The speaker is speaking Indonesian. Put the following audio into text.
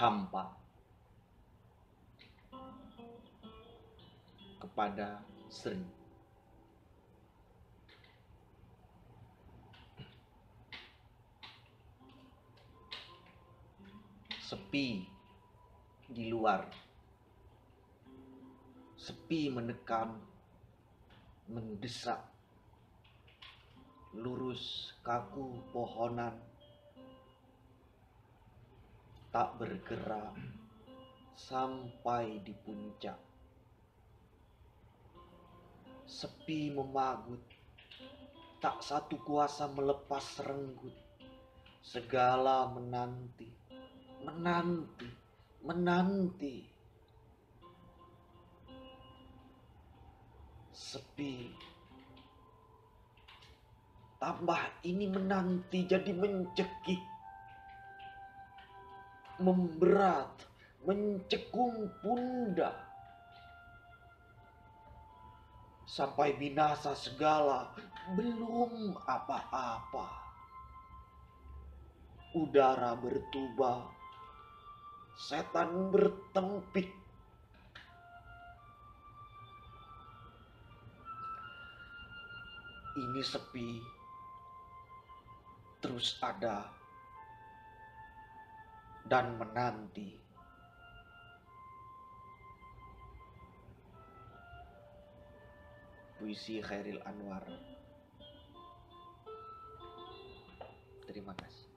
hampa kepada Sri. Sepi di luar, sepi menekan, mendesak, lurus kaku pohonan tak bergerak sampai di puncak. Sepi memagut, tak satu kuasa melepas renggut. Segala menanti, menanti, menanti. Sepi. Tambah ini menanti jadi mencekik memberat, mencekung pundak. Sampai binasa segala, belum apa-apa. Udara bertuba, setan bertempik. Ini sepi, terus ada dan menanti. Puisi Khairil Anwar. Terima kasih.